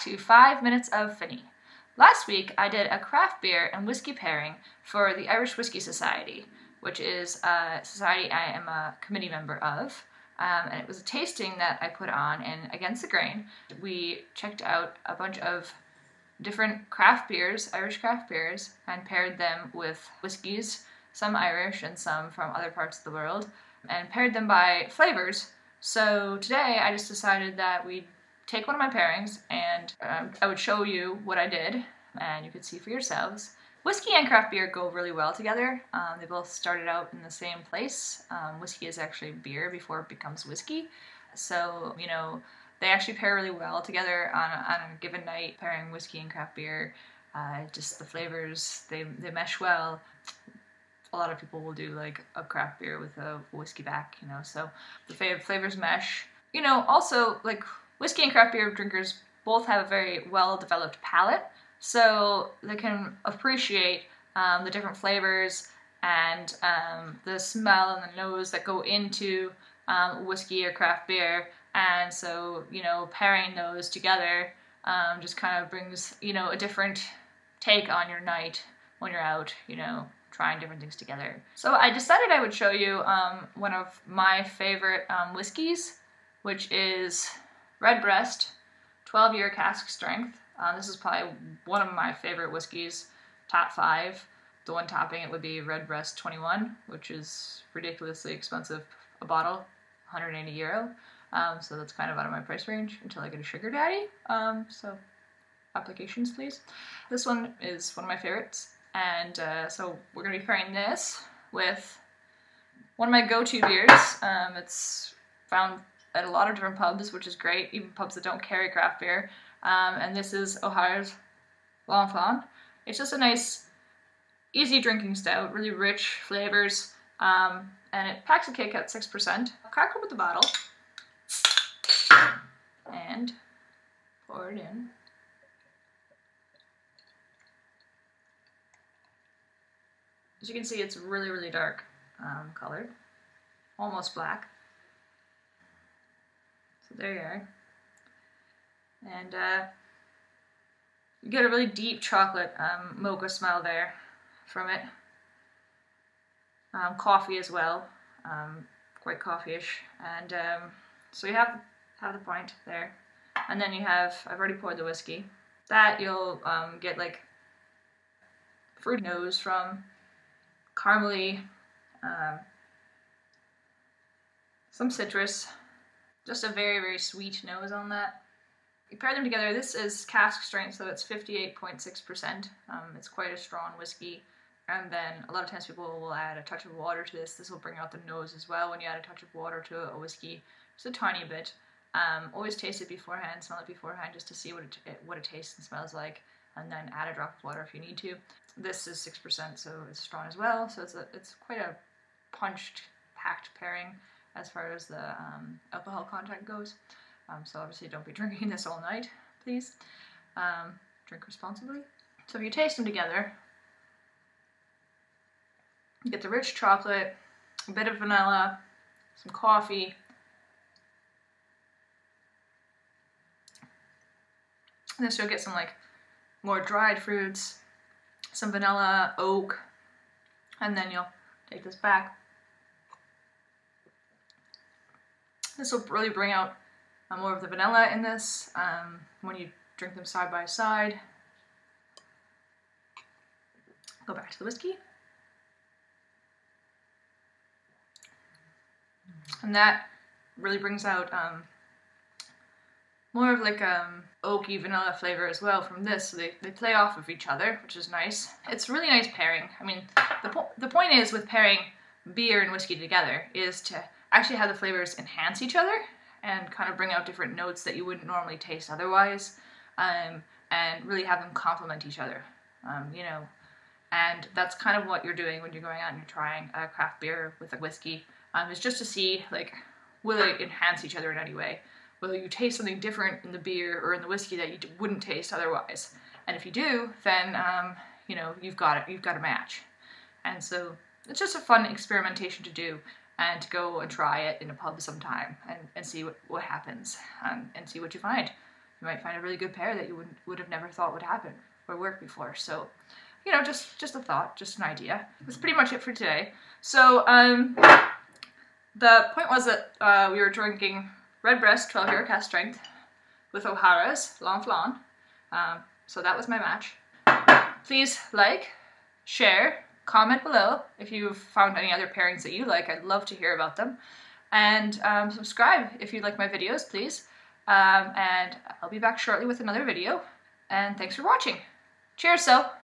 to 5 Minutes of Finny. Last week I did a craft beer and whiskey pairing for the Irish Whiskey Society, which is a society I am a committee member of. Um, and it was a tasting that I put on and Against the Grain. We checked out a bunch of different craft beers, Irish craft beers, and paired them with whiskeys, some Irish and some from other parts of the world, and paired them by flavors. So today I just decided that we'd take one of my pairings and um, I would show you what I did and you could see for yourselves. Whiskey and craft beer go really well together. Um, they both started out in the same place. Um, whiskey is actually beer before it becomes whiskey. So, you know, they actually pair really well together on a, on a given night, pairing whiskey and craft beer. Uh, just the flavors, they, they mesh well. A lot of people will do like a craft beer with a whiskey back, you know, so the flavors mesh. You know, also, like, whiskey and craft beer drinkers both have a very well developed palate, so they can appreciate um, the different flavors and um, the smell and the nose that go into um, whiskey or craft beer. And so, you know, pairing those together um, just kind of brings, you know, a different take on your night when you're out, you know, trying different things together. So I decided I would show you um, one of my favorite um, whiskeys, which is Redbreast, 12 year cask strength. Uh, this is probably one of my favorite whiskeys, top five. The one topping it would be Redbreast 21, which is ridiculously expensive a bottle, 180 euro. Um, so that's kind of out of my price range until I get a sugar daddy. Um, so applications, please. This one is one of my favorites, and uh, so we're gonna be pairing this with one of my go-to beers. Um, it's found at a lot of different pubs, which is great, even pubs that don't carry craft beer. Um, and this is O'Hara's Leann Folláin. It's just a nice, easy drinking stout, really rich flavors, um, and it packs a kick at 6%. Crack open the bottle and pour it in. As you can see, it's really, really dark um, colored, almost black. So there you are. And uh, you get a really deep chocolate um, mocha smell there from it. Um, coffee as well, um, quite coffee-ish. And um, so you have have the point there. And then you have, I've already poured the whiskey. That you'll um, get like fruit nose from, caramely, um, some citrus, just a very, very sweet nose on that. You pair them together, this is cask strength, so it's 58.6%. Um, it's quite a strong whiskey. And then a lot of times people will add a touch of water to this. This will bring out the nose as well when you add a touch of water to a whiskey, just a tiny bit. Um, always taste it beforehand, smell it beforehand, just to see what it, what it tastes and smells like, and then add a drop of water if you need to. This is six percent, so it's strong as well. So it's a, it's quite a punched, packed pairing as far as the um, alcohol content goes. Um, so obviously, don't be drinking this all night, please. Um, drink responsibly. So if you taste them together, you get the rich chocolate, a bit of vanilla, some coffee, This you'll get some like more dried fruits, some vanilla, oak, and then you'll take this back. This will really bring out uh, more of the vanilla in this um, when you drink them side by side. Go back to the whiskey. And that really brings out um, more of like um oaky vanilla flavor as well from this. So they, they play off of each other, which is nice. It's really nice pairing. I mean, the, po the point is with pairing beer and whiskey together is to actually have the flavors enhance each other and kind of bring out different notes that you wouldn't normally taste otherwise um, and really have them complement each other, um, you know. And that's kind of what you're doing when you're going out and you're trying a craft beer with a whiskey, um, is just to see, like, will they enhance each other in any way? whether you taste something different in the beer or in the whiskey that you wouldn't taste otherwise. And if you do, then um, you know you've got it. You've got a match. And so it's just a fun experimentation to do and go and try it in a pub sometime and, and see what, what happens and, and see what you find. you might find a really good pair that you would would have never thought would happen or work before. So, you know, just just a thought, just an idea. That's pretty much it for today. So, um, the point was that uh, we were drinking Redbreast 12 year cask strength with O'Hara's Leann Folláin. Um, so that was my match. Please like, share, comment below if you've found any other pairings that you like. I'd love to hear about them. And um, subscribe if you like my videos, please. Um, and I'll be back shortly with another video. And thanks for watching. Cheers, so.